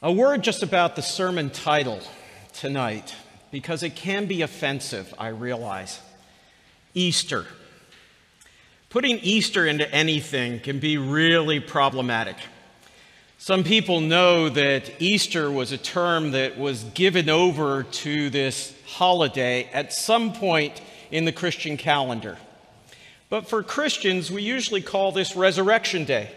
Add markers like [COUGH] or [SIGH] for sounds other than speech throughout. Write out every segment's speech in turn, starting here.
A word just about the sermon title tonight, because it can be offensive, I realize. Easter. Putting Easter into anything can be really problematic. Some people know that Easter was a term that was given over to this holiday at some point in the Christian calendar. But for Christians, we usually call this Resurrection Day.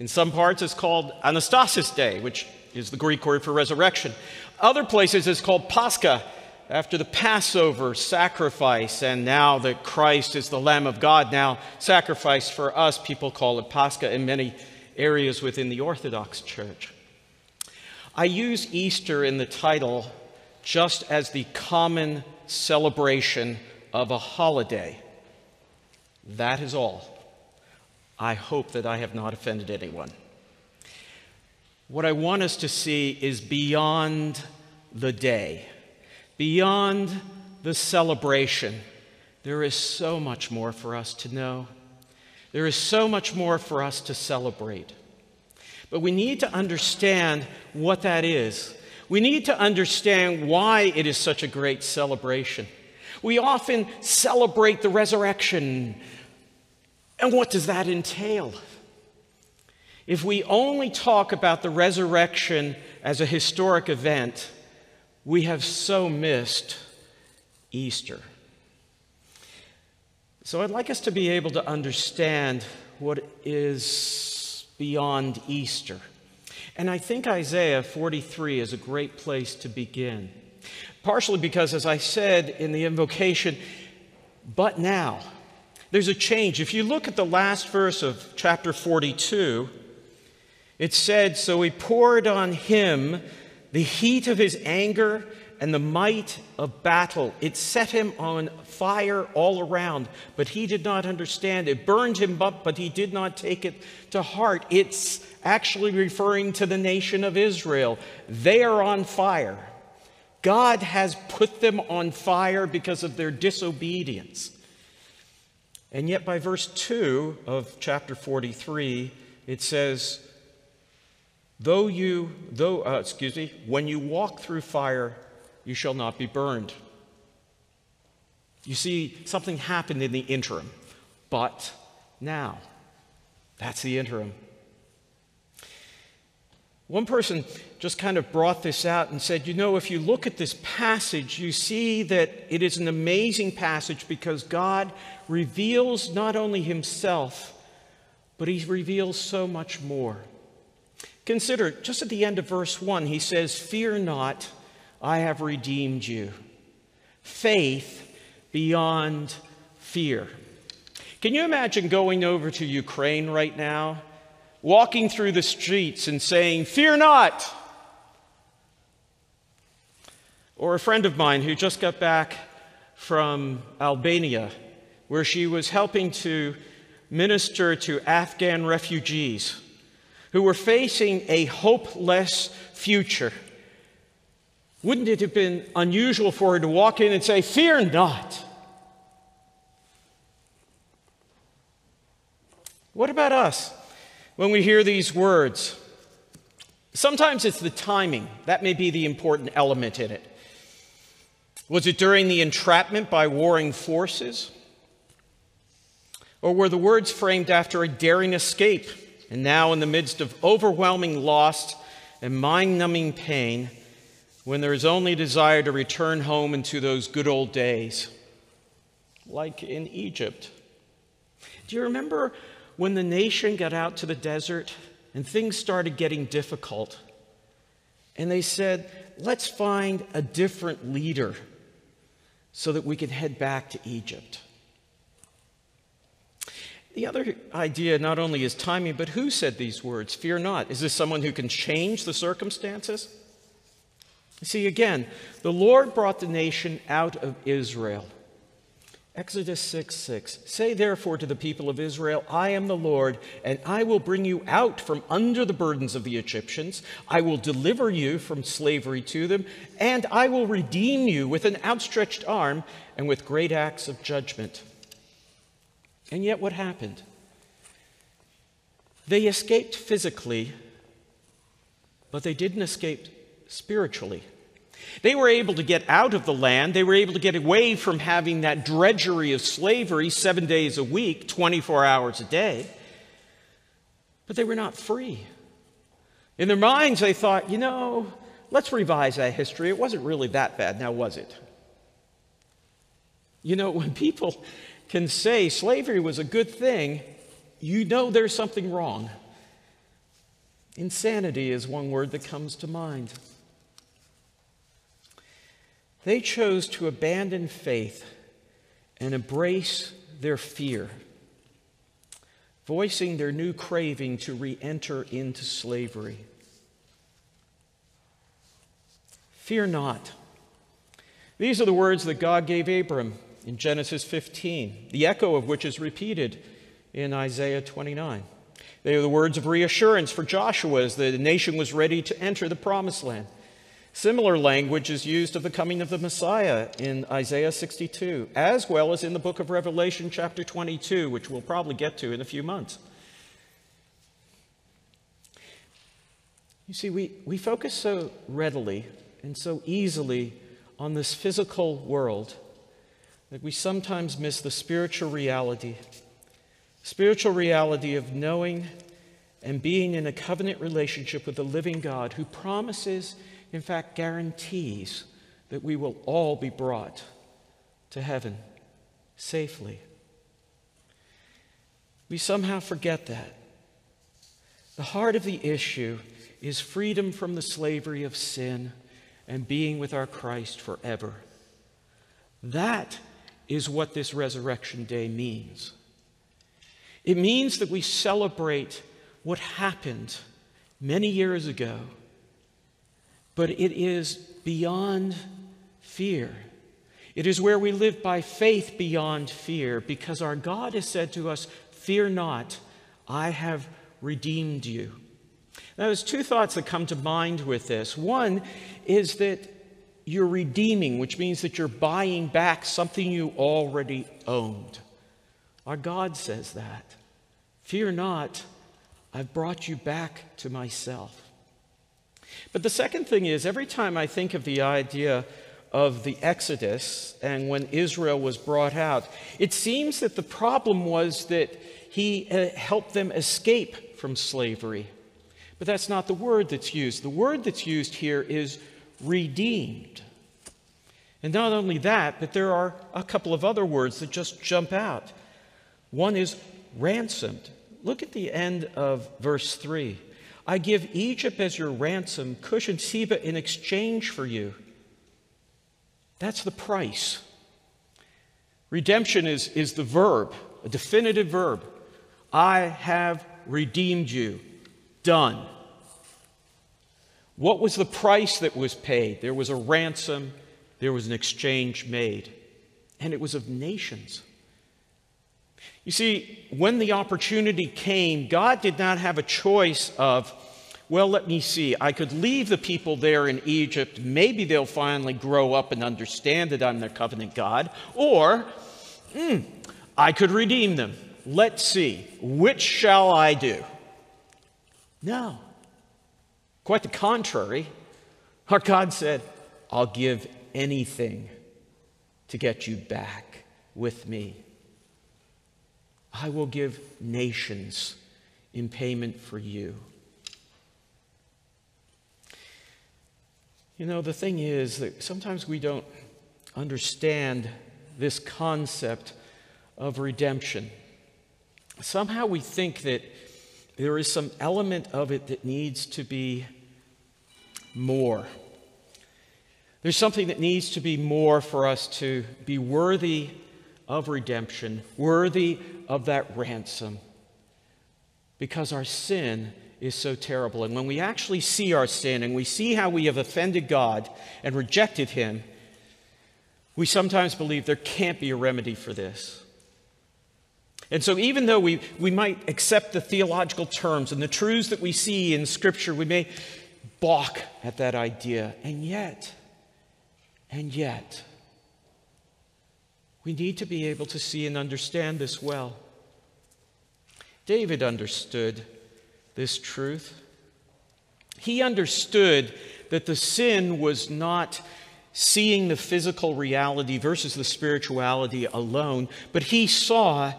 In some parts, it's called Anastasis Day, which is the Greek word for resurrection. Other places, it's called Pascha, after the Passover sacrifice, and now that Christ is the Lamb of God, now sacrificed for us, people call it Pascha in many areas within the Orthodox Church. I use Easter in the title just as the common celebration of a holiday. That is all. I hope that I have not offended anyone. What I want us to see is beyond the day, beyond the celebration. There is so much more for us to know. There is so much more for us to celebrate. But we need to understand what that is. We need to understand why it is such a great celebration. We often celebrate the resurrection. And what does that entail? If we only talk about the resurrection as a historic event, we have so missed Easter. So I'd like us to be able to understand what is beyond Easter. And I think Isaiah 43 is a great place to begin. Partially because, as I said in the invocation, but now, there's a change. If you look at the last verse of chapter 42, it said, So he poured on him the heat of his anger and the might of battle. It set him on fire all around, but he did not understand. It burned him up, but he did not take it to heart. It's actually referring to the nation of Israel. They are on fire. God has put them on fire because of their disobedience. And yet, by verse 2 of chapter 43, it says, Though you, though, uh, excuse me, when you walk through fire, you shall not be burned. You see, something happened in the interim, but now, that's the interim. One person just kind of brought this out and said, you know, if you look at this passage, you see that it is an amazing passage because God reveals not only himself, but he reveals so much more. Consider, just at the end of verse 1, he says, Fear not, I have redeemed you. Faith beyond fear. Can you imagine going over to Ukraine right now walking through the streets and saying, Fear not. Or a friend of mine who just got back from Albania, where she was helping to minister to Afghan refugees who were facing a hopeless future. Wouldn't it have been unusual for her to walk in and say, Fear not? What about us? when we hear these words. Sometimes it's the timing, that may be the important element in it. Was it during the entrapment by warring forces? Or were the words framed after a daring escape and now in the midst of overwhelming loss and mind numbing pain when there is only desire to return home into those good old days, like in Egypt? Do you remember when the nation got out to the desert and things started getting difficult, and they said, let's find a different leader so that we can head back to Egypt. The other idea not only is timing, but who said these words? Fear not. Is this someone who can change the circumstances? See, again, the Lord brought the nation out of Israel. Exodus 6 6. Say therefore to the people of Israel, I am the Lord, and I will bring you out from under the burdens of the Egyptians. I will deliver you from slavery to them, and I will redeem you with an outstretched arm and with great acts of judgment. And yet, what happened? They escaped physically, but they didn't escape spiritually. They were able to get out of the land. They were able to get away from having that drudgery of slavery seven days a week, 24 hours a day. But they were not free. In their minds, they thought, you know, let's revise that history. It wasn't really that bad, now was it? You know, [LAUGHS] when people can say slavery was a good thing, you know there's something wrong. Insanity is one word that comes to mind. They chose to abandon faith and embrace their fear, voicing their new craving to re enter into slavery. Fear not. These are the words that God gave Abram in Genesis 15, the echo of which is repeated in Isaiah 29. They are the words of reassurance for Joshua as the nation was ready to enter the promised land. Similar language is used of the coming of the Messiah in Isaiah 62, as well as in the book of Revelation, chapter 22, which we'll probably get to in a few months. You see, we, we focus so readily and so easily on this physical world that we sometimes miss the spiritual reality. Spiritual reality of knowing and being in a covenant relationship with the living God who promises in fact, guarantees that we will all be brought to heaven safely. We somehow forget that. The heart of the issue is freedom from the slavery of sin and being with our Christ forever. That is what this Resurrection Day means. It means that we celebrate what happened many years ago but it is beyond fear. It is where we live by faith beyond fear because our God has said to us, Fear not, I have redeemed you. Now, there's two thoughts that come to mind with this. One is that you're redeeming, which means that you're buying back something you already owned. Our God says that. Fear not, I've brought you back to myself. But the second thing is, every time I think of the idea of the Exodus and when Israel was brought out, it seems that the problem was that he uh, helped them escape from slavery. But that's not the word that's used. The word that's used here is redeemed. And not only that, but there are a couple of other words that just jump out. One is ransomed. Look at the end of verse 3. I give Egypt as your ransom, Cush and Seba in exchange for you. That's the price. Redemption is, is the verb, a definitive verb. I have redeemed you. Done. What was the price that was paid? There was a ransom, there was an exchange made, and it was of nations. You see, when the opportunity came, God did not have a choice of, well, let me see, I could leave the people there in Egypt. Maybe they'll finally grow up and understand that I'm their covenant God. Or, mm, I could redeem them. Let's see, which shall I do? No. Quite the contrary. Our God said, I'll give anything to get you back with me. I will give nations in payment for you. You know, the thing is that sometimes we don't understand this concept of redemption. Somehow we think that there is some element of it that needs to be more. There's something that needs to be more for us to be worthy of redemption, worthy of that ransom, because our sin is so terrible. And when we actually see our sin and we see how we have offended God and rejected Him, we sometimes believe there can't be a remedy for this. And so, even though we, we might accept the theological terms and the truths that we see in Scripture, we may balk at that idea. And yet, and yet, we need to be able to see and understand this well. David understood this truth. He understood that the sin was not seeing the physical reality versus the spirituality alone, but he saw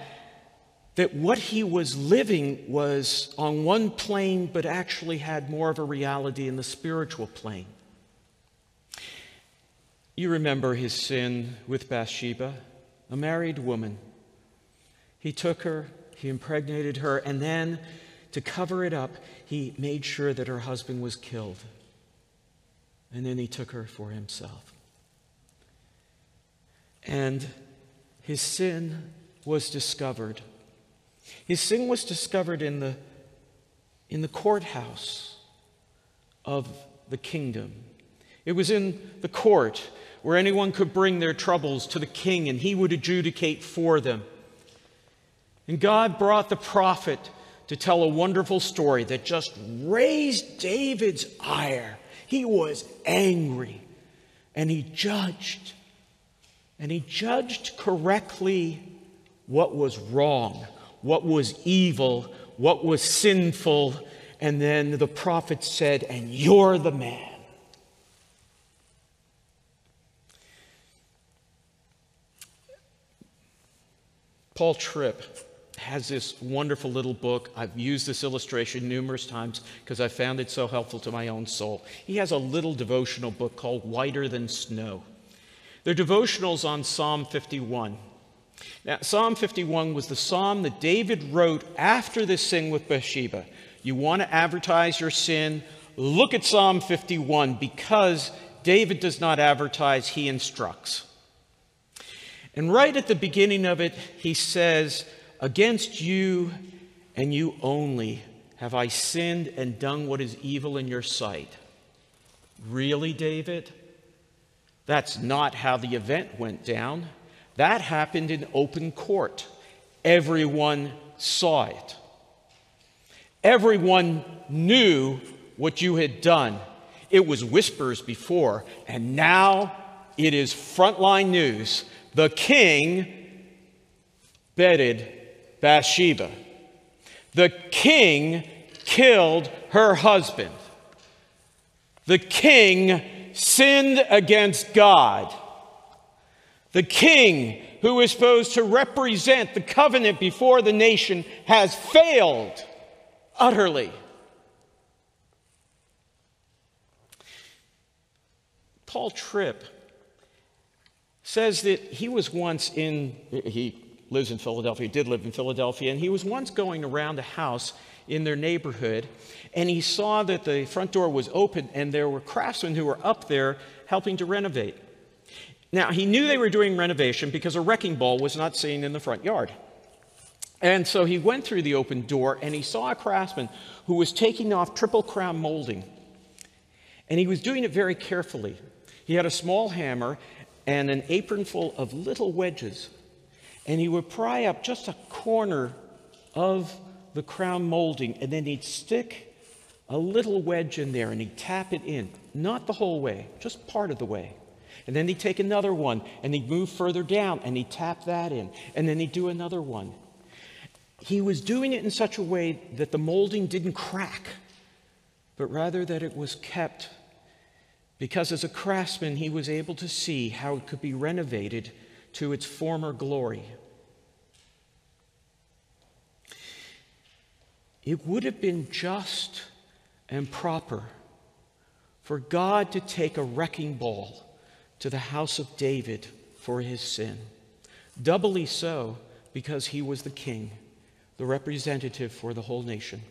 that what he was living was on one plane, but actually had more of a reality in the spiritual plane. You remember his sin with Bathsheba, a married woman. He took her, he impregnated her, and then to cover it up, he made sure that her husband was killed. And then he took her for himself. And his sin was discovered. His sin was discovered in the, in the courthouse of the kingdom. It was in the court where anyone could bring their troubles to the king and he would adjudicate for them. And God brought the prophet to tell a wonderful story that just raised David's ire. He was angry and he judged. And he judged correctly what was wrong, what was evil, what was sinful. And then the prophet said, And you're the man. Paul Tripp has this wonderful little book. I've used this illustration numerous times because I found it so helpful to my own soul. He has a little devotional book called Whiter Than Snow. They're devotionals on Psalm 51. Now, Psalm 51 was the psalm that David wrote after this sin with Bathsheba. You want to advertise your sin? Look at Psalm 51 because David does not advertise, he instructs. And right at the beginning of it, he says, Against you and you only have I sinned and done what is evil in your sight. Really, David? That's not how the event went down. That happened in open court. Everyone saw it. Everyone knew what you had done. It was whispers before, and now it is frontline news. The king bedded Bathsheba. The king killed her husband. The king sinned against God. The king, who is supposed to represent the covenant before the nation, has failed utterly. Paul Tripp says that he was once in, he lives in Philadelphia, did live in Philadelphia, and he was once going around a house in their neighborhood, and he saw that the front door was open and there were craftsmen who were up there helping to renovate. Now, he knew they were doing renovation because a wrecking ball was not seen in the front yard. And so he went through the open door and he saw a craftsman who was taking off triple crown molding. And he was doing it very carefully. He had a small hammer and an apron full of little wedges. And he would pry up just a corner of the crown molding, and then he'd stick a little wedge in there and he'd tap it in. Not the whole way, just part of the way. And then he'd take another one and he'd move further down and he'd tap that in. And then he'd do another one. He was doing it in such a way that the molding didn't crack, but rather that it was kept because as a craftsman, he was able to see how it could be renovated to its former glory. It would have been just and proper for God to take a wrecking ball to the house of David for his sin. Doubly so because he was the king, the representative for the whole nation.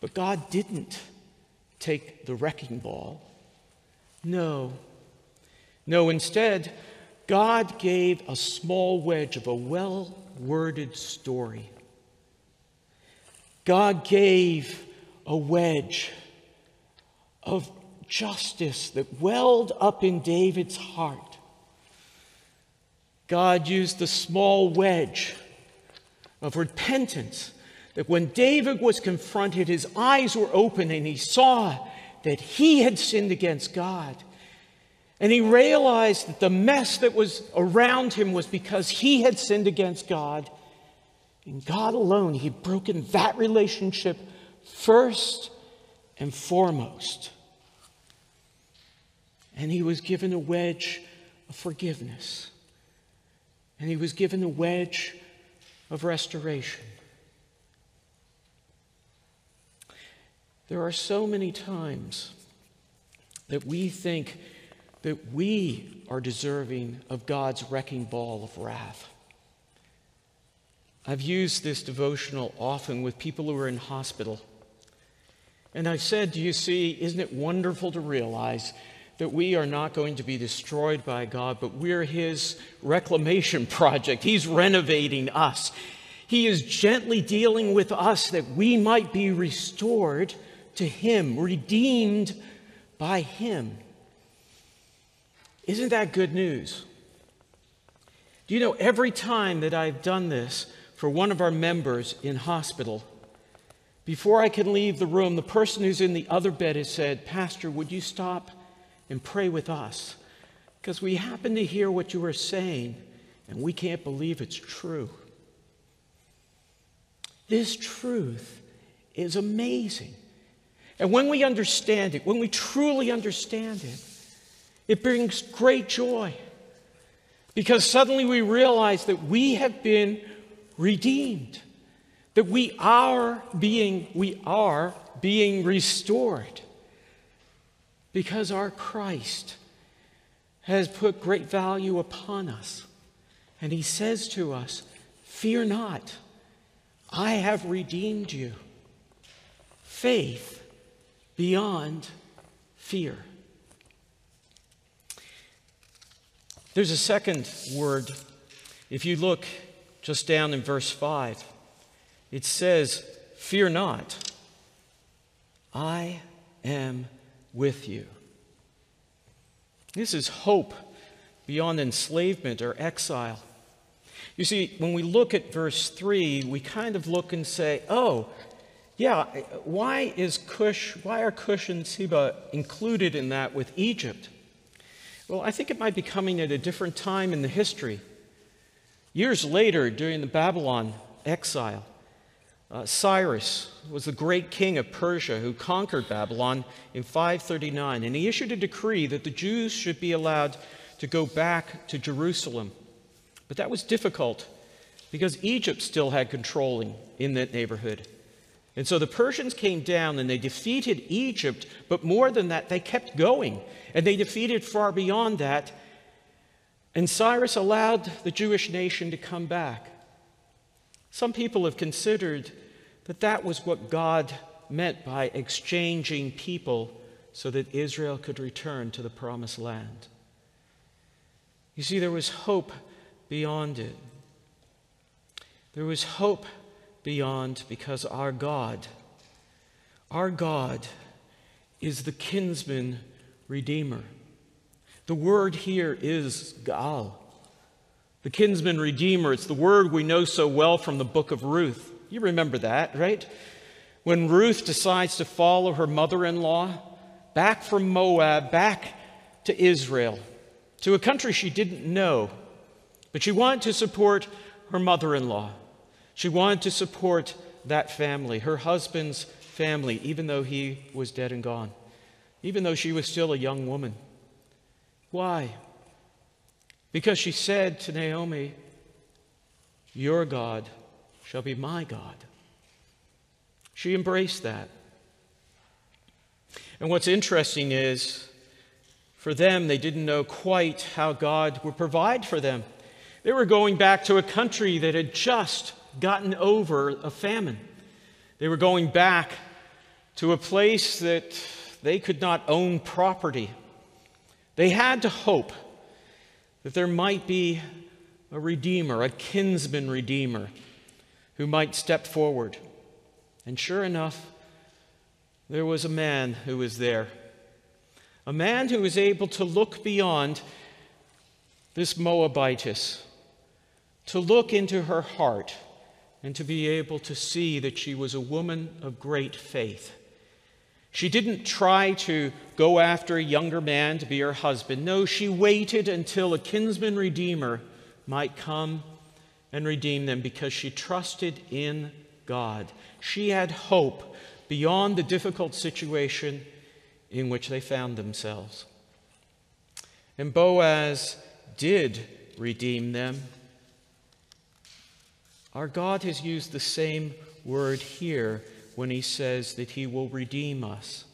But God didn't take the wrecking ball no. No, instead, God gave a small wedge of a well worded story. God gave a wedge of justice that welled up in David's heart. God used the small wedge of repentance that when David was confronted, his eyes were open and he saw that he had sinned against God. And he realized that the mess that was around him was because he had sinned against God. And God alone, he had broken that relationship first and foremost. And he was given a wedge of forgiveness. And he was given a wedge of restoration. There are so many times that we think that we are deserving of God's wrecking ball of wrath. I've used this devotional often with people who are in hospital. And I've said, Do you see, isn't it wonderful to realize that we are not going to be destroyed by God, but we're His reclamation [LAUGHS] project? He's renovating us. He is gently dealing with us that we might be restored to Him, redeemed by Him. Isn't that good news? Do you know, every time that I've done this for one of our members in hospital, before I can leave the room, the person who's in the other bed has said, Pastor, would you stop and pray with us? Because we happen to hear what you are saying, and we can't believe it's true. This truth is amazing. And when we understand it, when we truly understand it, it brings great joy because suddenly we realize that we have been redeemed, that we are being, we are being restored because our Christ has put great value upon us. And he says to us, Fear not, I have redeemed you. Faith beyond fear. There's a second word. If you look just down in verse 5, it says, Fear not, I am with you. This is hope beyond enslavement or exile. You see, when we look at verse 3, we kind of look and say, oh, yeah, why is Cush, why are Cush and Seba included in that with Egypt? Well, I think it might be coming at a different time in the history. Years later, during the Babylon exile, uh, Cyrus was the great king of Persia who conquered Babylon in 539, and he issued a decree that the Jews should be allowed to go back to Jerusalem. But that was difficult because Egypt still had controlling in that neighborhood. And so the Persians came down and they defeated Egypt, but more than that, they kept going. And they defeated far beyond that. And Cyrus allowed the Jewish nation to come back. Some people have considered that that was what God meant by exchanging people so that Israel could return to the promised land. You see, there was hope beyond it. There was hope beyond because our God, our God is the kinsman redeemer. The word here is Gaal, the kinsman redeemer. It's the word we know so well from the book of Ruth. You remember that, right? When Ruth decides to follow her mother in law back from Moab, back to Israel, to a country she didn't know, but she wanted to support her mother in law. She wanted to support that family, her husband's family, even though he was dead and gone, even though she was still a young woman. Why? Because she said to Naomi, Your God shall be my God. She embraced that. And what's interesting is, for them, they didn't know quite how God would provide for them. They were going back to a country that had just gotten over a famine. They were going back to a place that they could not own property. They had to hope that there might be a redeemer, a kinsman redeemer, who might step forward. And sure enough, there was a man who was there. A man who was able to look beyond this Moabitess, to look into her heart and to be able to see that she was a woman of great faith. She didn't try to go after a younger man to be her husband. No, she waited until a kinsman redeemer might come and redeem them because she trusted in God. She had hope beyond the difficult situation in which they found themselves. And Boaz did redeem them. Our God has used the same word here when he says that he will redeem us.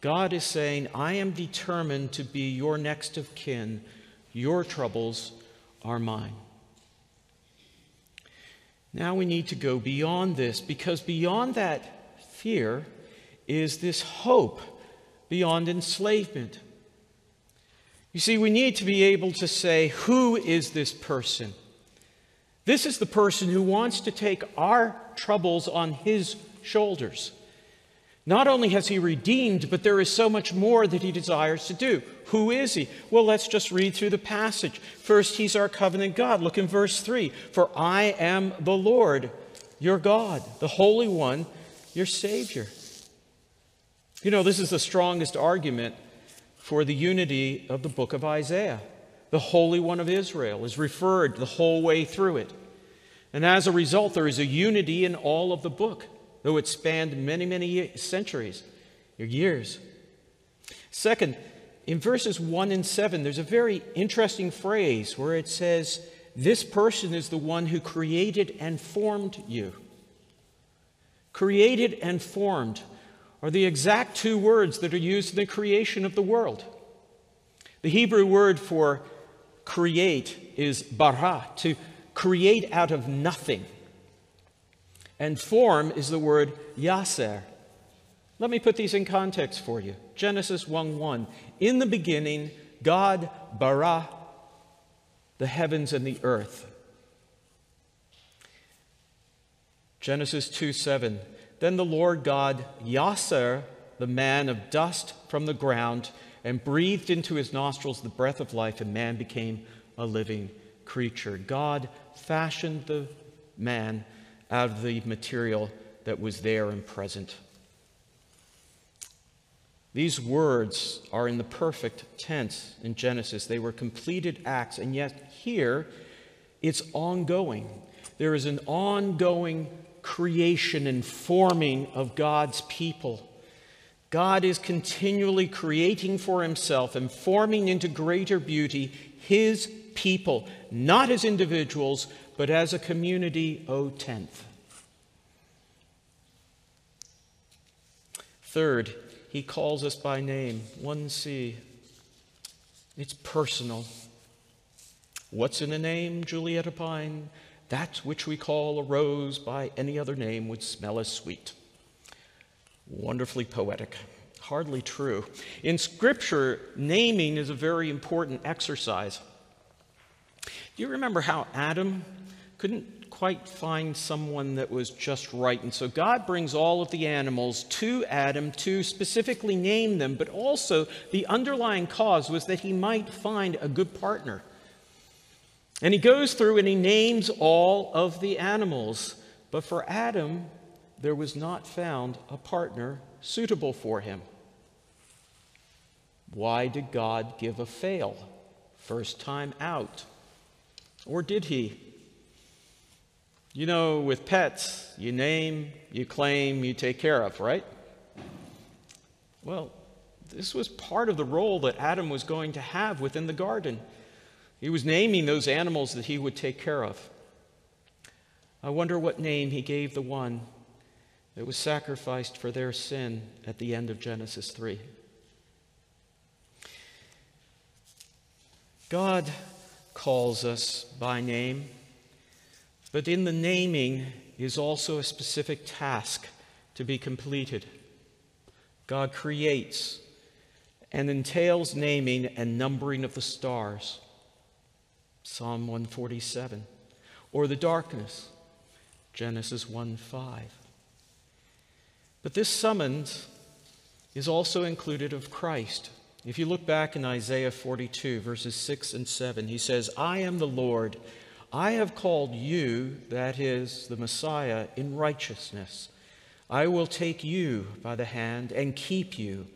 God is saying, I am determined to be your next of kin. Your troubles are mine. Now we need to go beyond this because beyond that fear is this hope beyond enslavement. You see, we need to be able to say, Who is this person? This is the person who wants to take our troubles on his shoulders. Not only has he redeemed, but there is so much more that he desires to do. Who is he? Well, let's just read through the passage. First, he's our covenant God. Look in verse 3 For I am the Lord, your God, the Holy One, your Savior. You know, this is the strongest argument for the unity of the book of Isaiah. The Holy One of Israel is referred the whole way through it. And as a result, there is a unity in all of the book though it spanned many, many centuries or years. Second, in verses 1 and 7, there's a very interesting phrase where it says, This person is the one who created and formed you. Created and formed are the exact two words that are used in the creation of the world. The Hebrew word for create is bara, to create out of nothing. And form is the word yaser. Let me put these in context for you. Genesis 1 1. In the beginning, God bara the heavens and the earth. Genesis 2 7. Then the Lord God yaser the man of dust from the ground and breathed into his nostrils the breath of life, and man became a living creature. God fashioned the man out of the material that was there and present. These words are in the perfect tense in Genesis. They were completed acts, and yet here it's ongoing. There is an ongoing creation and forming of God's people. God is continually creating for himself and forming into greater beauty his people, not as individuals, but as a community, O tenth. Third, he calls us by name. 1C. It's personal. What's in a name, Juliet opined? That which we call a rose by any other name would smell as sweet. Wonderfully poetic. Hardly true. In Scripture, naming is a very important exercise. Do you remember how Adam couldn't quite find someone that was just right? And so God brings all of the animals to Adam to specifically name them, but also the underlying cause was that he might find a good partner. And he goes through and he names all of the animals. But for Adam, there was not found a partner suitable for him. Why did God give a fail? First time out. Or did he? You know, with pets, you name, you claim, you take care of, right? Well, this was part of the role that Adam was going to have within the garden. He was naming those animals that he would take care of. I wonder what name he gave the one that was sacrificed for their sin at the end of Genesis 3. God calls us by name, but in the naming is also a specific task to be completed. God creates and entails naming and numbering of the stars. Psalm 147. Or the darkness, Genesis 1 5. But this summons is also included of Christ. If you look back in Isaiah 42, verses 6 and 7, he says, I am the Lord. I have called you, that is, the Messiah, in righteousness. I will take you by the hand and keep you.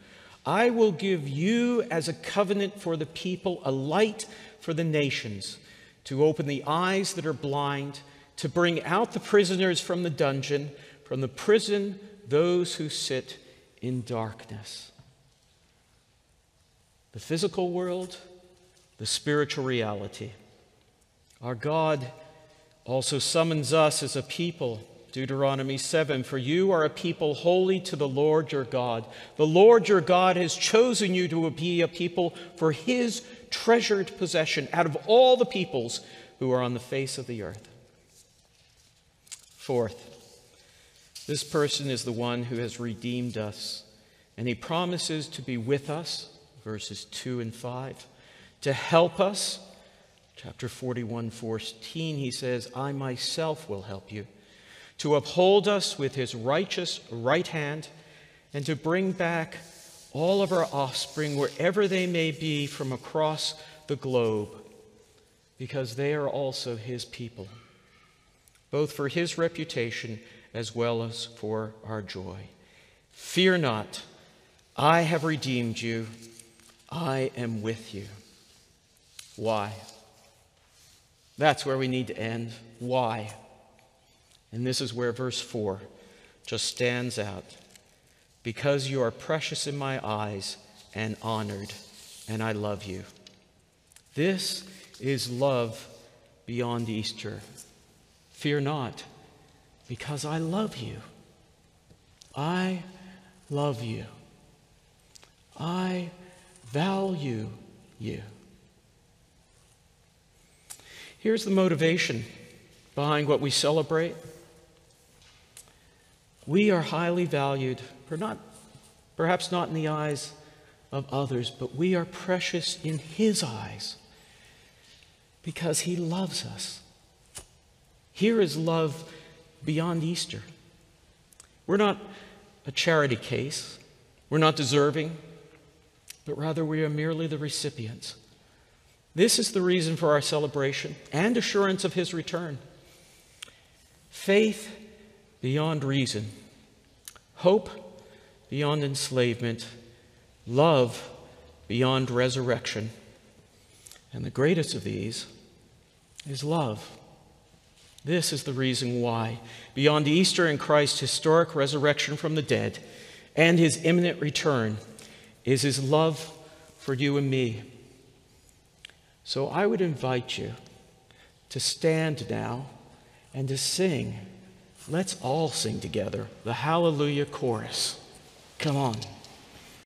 I will give you as a covenant for the people, a light for the nations, to open the eyes that are blind, to bring out the prisoners from the dungeon, from the prison those who sit in darkness. The physical world, the spiritual reality. Our God also summons us as a people. Deuteronomy 7 For you are a people holy to the Lord your God. The Lord your God has chosen you to be a people for his treasured possession out of all the peoples who are on the face of the earth. Fourth, this person is the one who has redeemed us, and he promises to be with us, verses 2 and 5, to help us. Chapter 41, 14, he says, I myself will help you, to uphold us with his righteous right hand, and to bring back all of our offspring, wherever they may be, from across the globe, because they are also his people, both for his reputation as well as for our joy. Fear not, I have redeemed you, I am with you. Why? That's where we need to end. Why? And this is where verse 4 just stands out. Because you are precious in my eyes and honored, and I love you. This is love beyond Easter. Fear not because I love you. I love you. I value you. Here's the motivation behind what we celebrate. We are highly valued, not, perhaps not in the eyes of others, but we are precious in His eyes because He loves us. Here is love beyond Easter. We're not a charity case, we're not deserving, but rather we are merely the recipients. This is the reason for our celebration and assurance of his return. Faith beyond reason, hope beyond enslavement, love beyond resurrection. And the greatest of these is love. This is the reason why, beyond Easter and Christ's historic resurrection from the dead and his imminent return, is his love for you and me. So I would invite you to stand now and to sing. Let's all sing together the Hallelujah chorus. Come on.